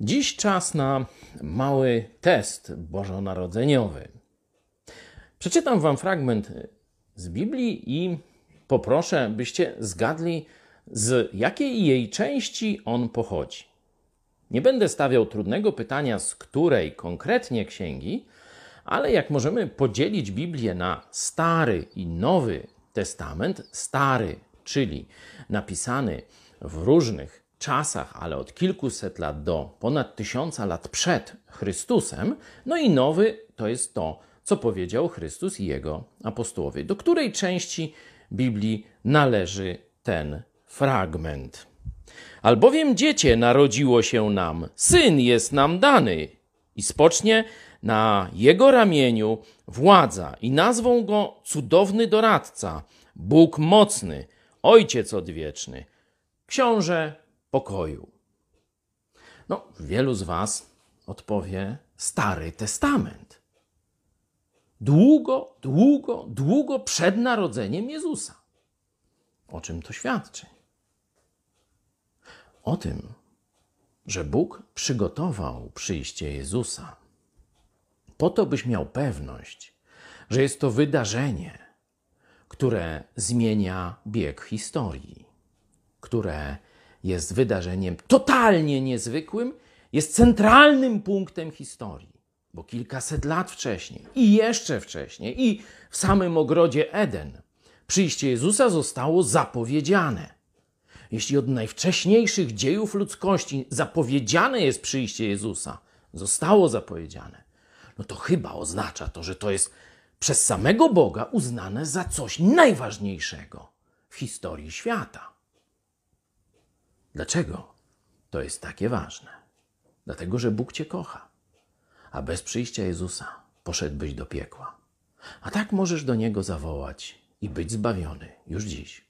Dziś czas na mały test bożonarodzeniowy. Przeczytam Wam fragment z Biblii i poproszę, byście zgadli, z jakiej jej części on pochodzi. Nie będę stawiał trudnego pytania, z której konkretnie księgi, ale jak możemy podzielić Biblię na Stary i Nowy Testament, Stary, czyli napisany w różnych czasach, ale od kilkuset lat do ponad tysiąca lat przed Chrystusem, no i Nowy to jest to, co powiedział Chrystus i jego apostołowie. Do której części Biblii należy ten fragment? Albowiem dziecię narodziło się nam, syn jest nam dany i spocznie na jego ramieniu władza i nazwą go cudowny doradca, Bóg mocny, Ojciec odwieczny, Książę pokoju. No, wielu z Was odpowie Stary Testament. Długo, długo, długo przed narodzeniem Jezusa. O czym to świadczy? O tym, że Bóg przygotował przyjście Jezusa po to, byś miał pewność, że jest to wydarzenie, które zmienia bieg historii, które jest wydarzeniem totalnie niezwykłym, jest centralnym punktem historii. Bo kilkaset lat wcześniej i jeszcze wcześniej, i w samym ogrodzie Eden, przyjście Jezusa zostało zapowiedziane. Jeśli od najwcześniejszych dziejów ludzkości zapowiedziane jest przyjście Jezusa, zostało zapowiedziane, no to chyba oznacza to, że to jest przez samego Boga uznane za coś najważniejszego w historii świata. Dlaczego to jest takie ważne? Dlatego, że Bóg Cię kocha, a bez przyjścia Jezusa poszedłbyś do piekła. A tak możesz do Niego zawołać i być zbawiony już dziś.